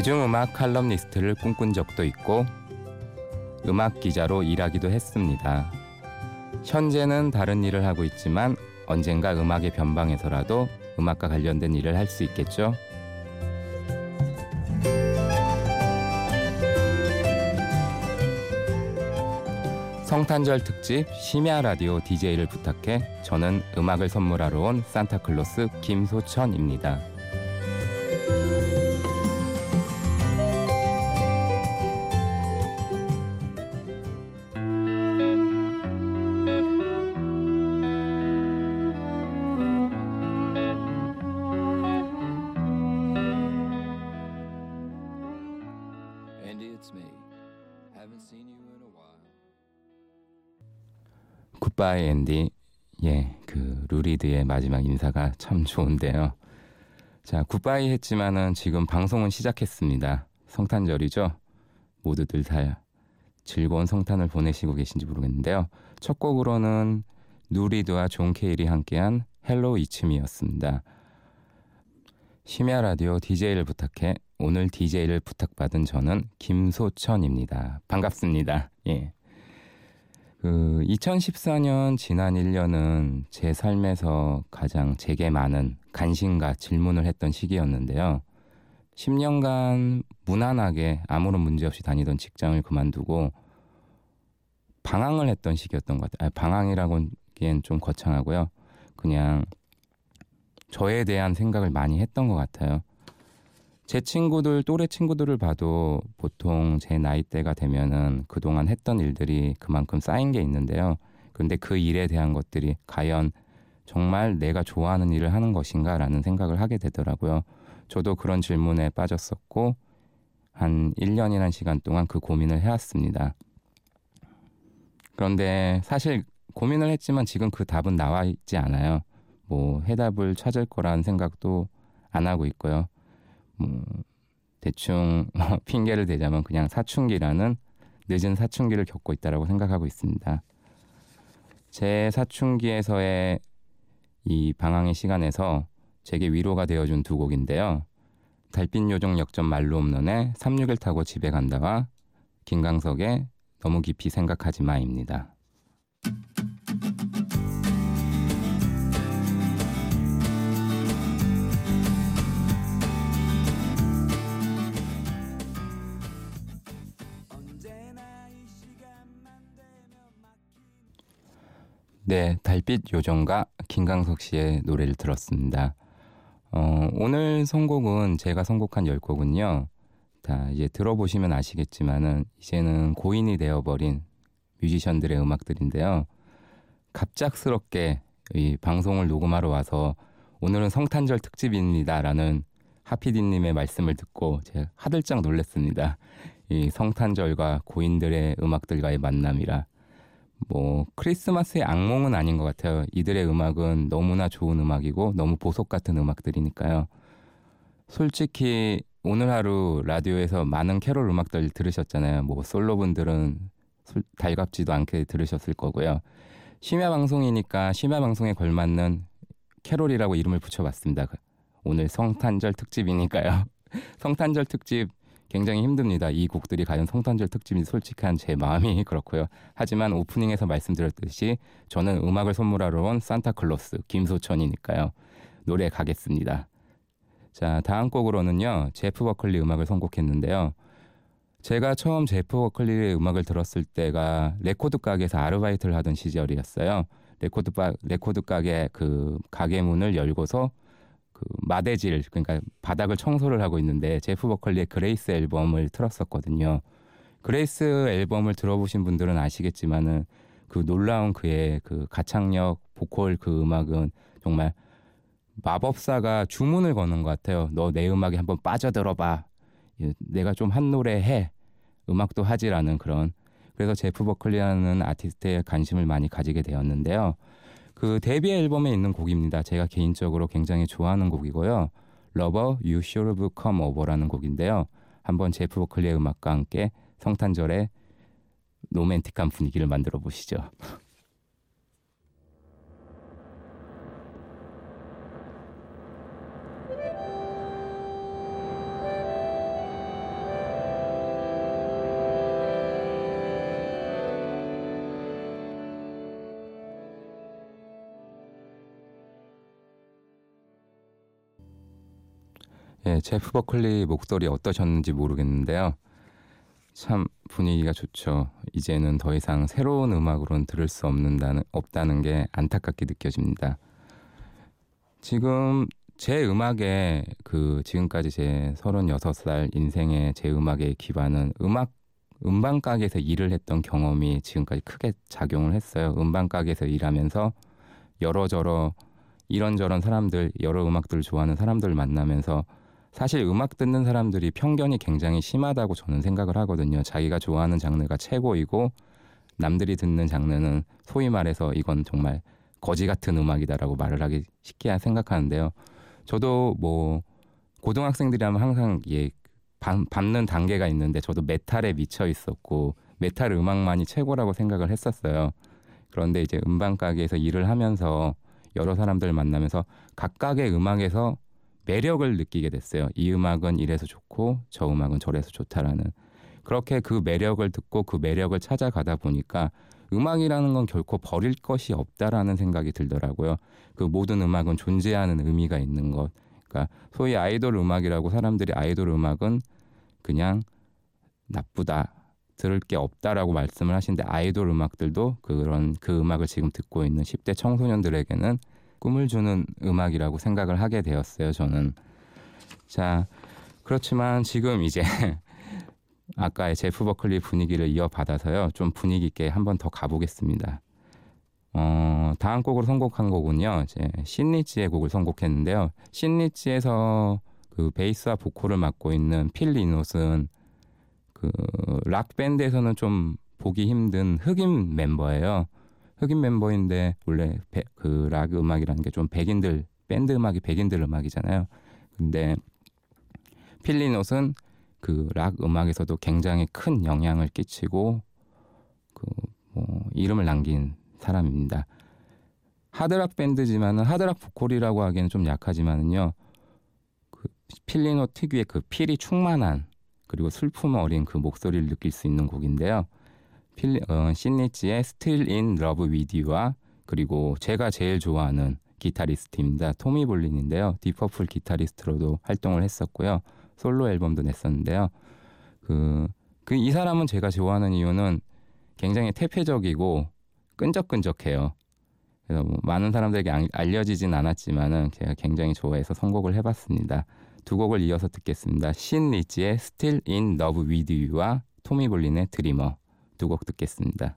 대중음악 칼럼니스트를 꿈꾼 적도 있고 음악 기자로 일하기도 했습니다. 현재는 다른 일을 하고 있지만 언젠가 음악의 변방에서라도 음악과 관련된 일을 할 수 있겠죠. 성탄절 특집 심야 라디오 DJ를 부탁해 저는 음악을 선물하러 온 산타클로스 김소천입니다. Goodbye Andy. 예, 그 루 리드의 마지막 인사가 참 좋은데요. 자, 굿바이 했지만은 지금 방송은 시작했습니다. 성탄절이죠. 모두들 다 즐거운 성탄을 보내시고 계신지 모르겠는데요. 첫 곡으로는 루 리드와 존 케일이 함께한 Hello It's Me였습니다. 심야 라디오 DJ를 부탁해 오늘 DJ를 부탁받은 저는 김소천입니다. 반갑습니다. 예. 그 2014년 지난 1년은 제 삶에서 가장 제게 많은 관심과 질문을 했던 시기였는데요. 10년간 무난하게 아무런 문제 없이 다니던 직장을 그만두고 방황을 했던 시기였던 것 같아요. 방황이라고 하기엔 좀 거창하고요. 그냥 저에 대한 생각을 많이 했던 것 같아요. 제 친구들, 또래 친구들을 봐도 보통 제 나이대가 되면은 그동안 했던 일들이 그만큼 쌓인 게 있는데요. 근데 그 일에 대한 것들이 과연 정말 내가 좋아하는 일을 하는 것인가 라는 생각을 하게 되더라고요. 저도 그런 질문에 빠졌었고, 한 1년이라는 시간 동안 그 고민을 해왔습니다. 그런데 사실 고민을 했지만 지금 그 답은 나와 있지 않아요. 뭐 해답을 찾을 거라는 생각도 안 하고 있고요. 뭐 대충 핑계를 대자면 그냥 사춘기라는 늦은 사춘기를 겪고 있다라고 생각하고 있습니다. 제 사춘기에서의 이 방황의 시간에서 제게 위로가 되어준 두 곡인데요. 달빛 요정 역전 말로 없는의 36일 타고 집에 간다와 김강석의 너무 깊이 생각하지 마입니다. 네, 달빛 요정과 김강석 씨의 노래를 들었습니다. 어, 오늘 선곡은 제가 선곡한 10곡은요. 다 이제 들어보시면 아시겠지만은 이제는 고인이 되어버린 뮤지션들의 음악들인데요. 갑작스럽게 이 방송을 녹음하러 와서 오늘은 성탄절 특집입니다라는 하피디님의 말씀을 듣고 제가 하들짝 놀랐습니다. 이 성탄절과 고인들의 음악들과의 만남이라 뭐 크리스마스의 악몽은 아닌 것 같아요. 이들의 음악은 너무나 좋은 음악이고 너무 보석 같은 음악들이니까요. 솔직히 오늘 하루 라디오에서 많은 캐롤 음악들 들으셨잖아요. 뭐 솔로분들은 달갑지도 않게 들으셨을 거고요. 심야 방송이니까 심야 방송에 걸맞는 캐롤이라고 이름을 붙여봤습니다. 오늘 성탄절 특집이니까요. 성탄절 특집 굉장히 힘듭니다. 이 곡들이 과연 성탄절 특집인 솔직한 제 마음이 그렇고요. 하지만 오프닝에서 말씀드렸듯이 저는 음악을 선물하러 온 산타클로스 김소천이니까요. 노래 가겠습니다. 자, 다음 곡으로는요. 제프 버클리 음악을 선곡했는데요. 제가 처음 제프 버클리의 음악을 들었을 때가 레코드 가게에서 아르바이트를 하던 시절이었어요. 레코드 바, 레코드 가게 그 가게 문을 열고서 그 마대질 그러니까 바닥을 청소를 하고 있는데 제프 버클리의 Grace 앨범을 틀었었거든요. 그레이스 앨범을 들어보신 분들은 아시겠지만은 그 놀라운 그의 그 가창력, 보컬 그 음악은 정말 마법사가 주문을 거는 것 같아요. 너 내 음악에 한번 빠져들어봐. 내가 좀 한 노래 해. 음악도 하지라는 그런. 그래서 제프 버클리라는 아티스트에 관심을 많이 가지게 되었는데요. 그 데뷔 앨범에 있는 곡입니다. 제가 개인적으로 굉장히 좋아하는 곡이고요. Lover You Should've Come Over라는 곡인데요. 한번 제프 버클리의 음악과 함께 성탄절에 로맨틱한 분위기를 만들어 보시죠. 제프 버클리 목소리 어떠셨는지 모르겠는데요. 참 분위기가 좋죠. 이제는 더 이상 새로운 음악으로는 들을 수 없는다는 없다는 게 안타깝게 느껴집니다. 지금 제 음악에 그 지금까지 제 36살 인생의 제 음악의 기반은 음악 음반 가게에서 일을 했던 경험이 지금까지 크게 작용을 했어요. 음반 가게에서 일하면서 여러저러 이런저런 사람들, 여러 음악들을 좋아하는 사람들을 만나면서 사실 음악 듣는 사람들이 편견이 굉장히 심하다고 저는 생각을 하거든요. 자기가 좋아하는 장르가 최고이고 남들이 듣는 장르는 소위 말해서 이건 정말 거지 같은 음악이다라고 말을 하기 쉽게 생각하는데요. 저도 뭐 고등학생들이라면 항상 예 밟는 단계가 있는데 저도 메탈에 미쳐 있었고 메탈 음악만이 최고라고 생각을 했었어요. 그런데 이제 음반 가게에서 일을 하면서 여러 사람들을 만나면서 각각의 음악에서 매력을 느끼게 됐어요. 이 음악은 이래서 좋고 저 음악은 저래서 좋다라는 그렇게 그 매력을 듣고 그 매력을 찾아가다 보니까 음악이라는 건 결코 버릴 것이 없다라는 생각이 들더라고요. 그 모든 음악은 존재하는 의미가 있는 것. 그러니까 소위 아이돌 음악이라고 사람들이 아이돌 음악은 그냥 나쁘다. 들을 게 없다라고 말씀을 하시는데 아이돌 음악들도 그런 그 음악을 지금 듣고 있는 10대 청소년들에게는 꿈을 주는 음악이라고 생각을 하게 되었어요, 저는. 자, 그렇지만 지금 이제 아까의 제프 버클리 분위기를 이어받아서요. 좀 분위기 있게 한 번 더 가보겠습니다. 어, 다음 곡으로 선곡한 곡은요. 이제 신리치의 곡을 선곡했는데요. 신리치에서 그 베이스와 보컬을 맡고 있는 필 리노스는 그락 밴드에서는 좀 보기 힘든 흑인 멤버예요. 흑인 멤버인데 원래 그락 음악이라는 게 좀 백인들 밴드 음악이 백인들 음악이잖아요. 근데 필리노스는 그 락 음악에서도 굉장히 큰 영향을 끼치고 그 뭐 이름을 남긴 사람입니다. 하드락 밴드지만은 하드락 보컬이라고 하기에는 좀 약하지만은요. 그 필리노 특유의 그 필이 충만한 그리고 슬픔 어린 그 목소리를 느낄 수 있는 곡인데요. 필, 어, 신니치의 Still in Love with You와 그리고 제가 제일 좋아하는 기타리스트입니다. 토미 볼린인데요. 디퍼플 기타리스트로도 활동을 했었고요. 솔로 앨범도 냈었는데요. 그, 그 이 사람은 제가 좋아하는 이유는 굉장히 태폐적이고 끈적끈적해요. 그래서 뭐 많은 사람들에게 알려지진 않았지만은 제가 굉장히 좋아해서 선곡을 해봤습니다. 두 곡을 이어서 듣겠습니다. 신 리치의 Still in Love with You와 토미 볼린의 드리머 두 곡 듣겠습니다.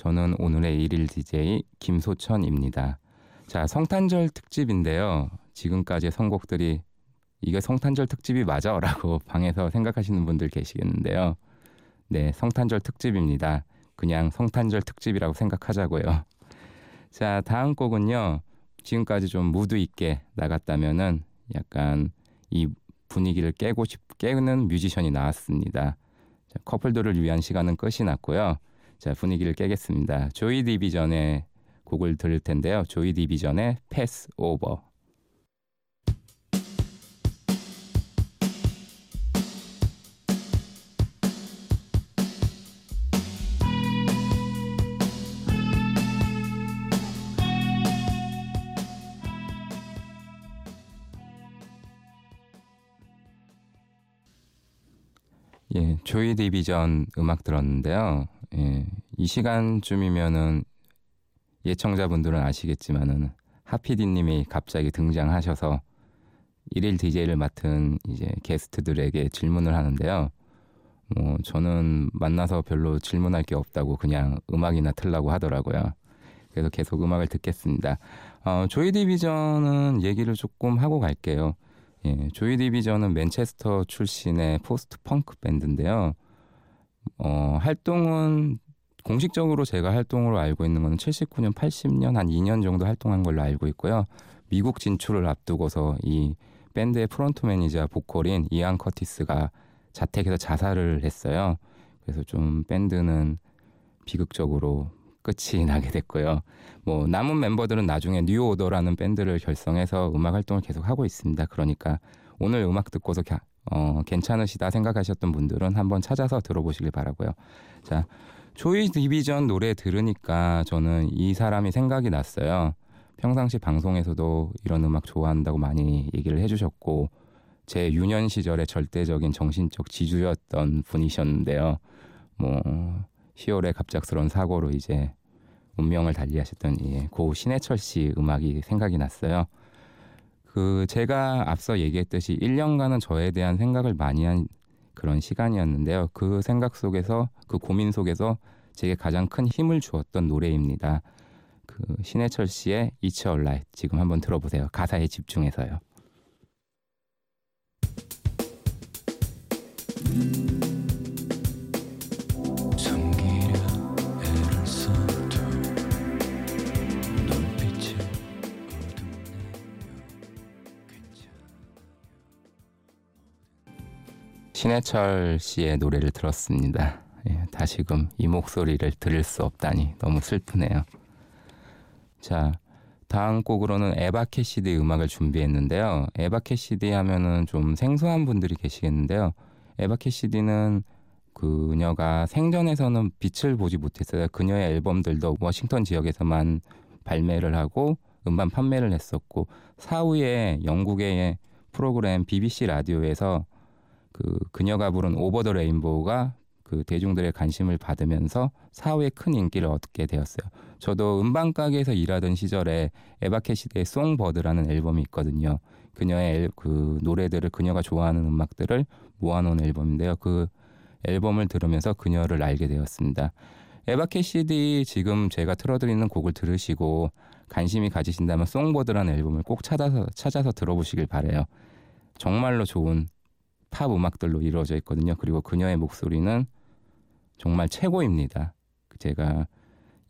저는 오늘의 일일 DJ 김소천입니다. 자, 성탄절 특집인데요. 지금까지 선곡들이 이게 성탄절 특집이 맞아 라고 방에서 생각하시는 분들 계시겠는데요. 네, 성탄절 특집입니다. 그냥 성탄절 특집이라고 생각하자고요. 자, 다음 곡은요. 지금까지 좀 무드 있게 나갔다면은 약간 이 분위기를 깨고 싶 깨는 뮤지션이 나왔습니다. 자, 커플들을 위한 시간은 끝이 났고요. 자, 분위기를 깨겠습니다. 조이 디비전의 곡을 들을 텐데요. 조이 디비전의 패스 오버. 예, 조이 디비전 음악 들었는데요. 예, 이 시간쯤이면은 예청자분들은 아시겠지만은 하피디님이 갑자기 등장하셔서 일일 DJ를 맡은 이제 게스트들에게 질문을 하는데요. 뭐 저는 만나서 별로 질문할 게 없다고 그냥 음악이나 틀라고 하더라고요. 그래서 계속 음악을 듣겠습니다. 어, 조이 디비전은 얘기를 조금 하고 갈게요. 예, 조이 디비전은 맨체스터 출신의 포스트 펑크 밴드인데요. 어, 활동은 공식적으로 제가 활동으로 알고 있는 거는 79년, 80년 한 2년 정도 활동한 걸로 알고 있고요. 미국 진출을 앞두고서 이 밴드의 frontman이자 보컬인 이안 커티스가 자택에서 자살을 했어요. 그래서 좀 밴드는 비극적으로 끝이 나게 됐고요. 뭐 남은 멤버들은 나중에 뉴 오더라는 밴드를 결성해서 음악 활동을 계속 하고 있습니다. 그러니까 오늘 음악 듣고서 겨, 어, 괜찮으시다 생각하셨던 분들은 한번 찾아서 들어보시길 바라고요. 자, 조이 디비전 노래 들으니까 저는 이 사람이 생각이 났어요. 평상시 방송에서도 이런 음악 좋아한다고 많이 얘기를 해주셨고 제 유년 시절의 절대적인 정신적 지주였던 분이셨는데요. 뭐 10월에 갑작스러운 사고로 이제 운명을 달리하셨던 예, 고 신해철 씨 음악이 생각이 났어요. 그 제가 앞서 얘기했듯이 1년간은 저에 대한 생각을 많이 한 그런 시간이었는데요. 그 생각 속에서 그 고민 속에서 제게 가장 큰 힘을 주었던 노래입니다. 그 신해철 씨의 It's Alright 지금 한번 들어보세요. 가사에 집중해서요. 신해철 씨의 노래를 들었습니다. 예, 다시금 이 목소리를 들을 수 없다니 너무 슬프네요. 자, 다음 곡으로는 에바 캐시디 음악을 준비했는데요. 에바 캐시디 하면은 좀 생소한 분들이 계시겠는데요. 에바 캐시디는 그녀가 생전에서는 빛을 보지 못했어요. 그녀의 앨범들도 워싱턴 지역에서만 발매를 하고 음반 판매를 했었고 사후에 영국의 프로그램 BBC 라디오에서 그 그녀가 부른 Over the Rainbow가 그 대중들의 관심을 받으면서 사후에 큰 인기를 얻게 되었어요. 저도 음반 가게에서 일하던 시절에 에바 캐시디의 Songbird라는 앨범이 있거든요. 그녀의 그 노래들을 그녀가 좋아하는 음악들을 모아놓은 앨범인데요. 그 앨범을 들으면서 그녀를 알게 되었습니다. 에바 캐시디 지금 제가 틀어드리는 곡을 들으시고 관심이 가지신다면 Songbird라는 앨범을 꼭 찾아서 찾아서 들어보시길 바래요. 정말로 좋은 팝 음악들로 이루어져 있거든요. 그리고 그녀의 목소리는 정말 최고입니다. 제가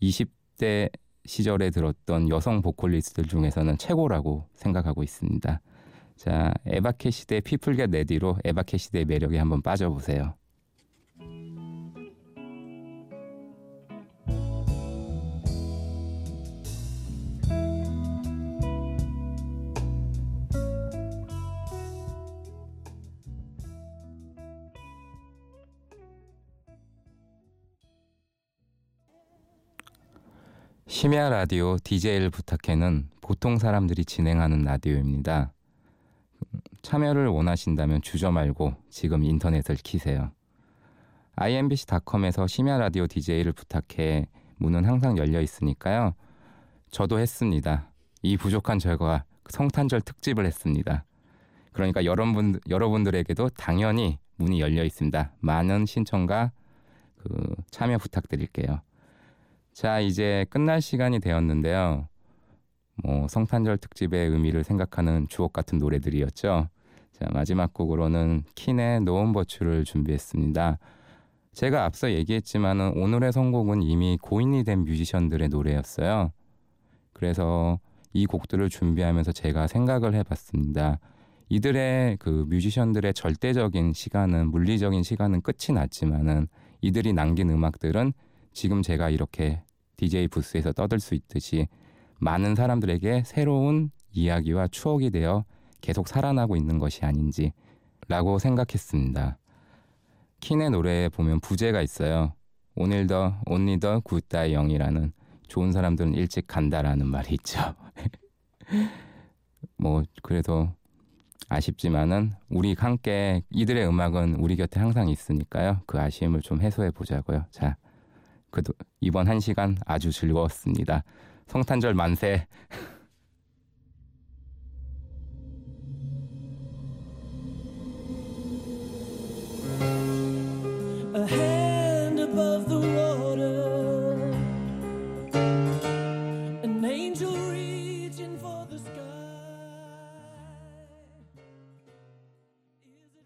20대 시절에 들었던 여성 보컬리스트들 중에서는 최고라고 생각하고 있습니다. 자, 에바캐시대 피플겟 레디로 에바캐시대의 매력에 한번 빠져보세요. 심야 라디오 DJ를 부탁해는 보통 사람들이 진행하는 라디오입니다. 참여를 원하신다면 주저 말고 지금 인터넷을 키세요. imbc.com에서 심야 라디오 DJ를 부탁해 문은 항상 열려 있으니까요. 저도 했습니다. 이 부족한 저가 성탄절 특집을 했습니다. 그러니까 여러분 여러분들에게도 당연히 문이 열려 있습니다. 많은 신청과 그 참여 부탁드릴게요. 자, 이제 끝날 시간이 되었는데요. 뭐 성탄절 특집의 의미를 생각하는 주옥 같은 노래들이었죠. 자, 마지막 곡으로는 킨의 노원버추를 준비했습니다. 제가 앞서 얘기했지만은 오늘의 선곡은 이미 고인이 된 뮤지션들의 노래였어요. 그래서 이 곡들을 준비하면서 제가 생각을 해봤습니다. 이들의 그 뮤지션들의 절대적인 시간은 물리적인 시간은 끝이 났지만은 이들이 남긴 음악들은 지금 제가 이렇게 DJ 부스에서 떠들 수 있듯이 많은 사람들에게 새로운 이야기와 추억이 되어 계속 살아나고 있는 것이 아닌지라고 생각했습니다. 킨의 노래에 보면 부제가 있어요. 오늘 더 온리 더 굿다이 영이라는 좋은 사람들은 일찍 간다라는 말이 있죠. 뭐 그래서 아쉽지만은 우리 함께 이들의 음악은 우리 곁에 항상 있으니까요. 그 아쉬움을 좀 해소해 보자고요. 자, 그도 이번 한 시간 아주 즐거웠습니다. 성탄절 만세.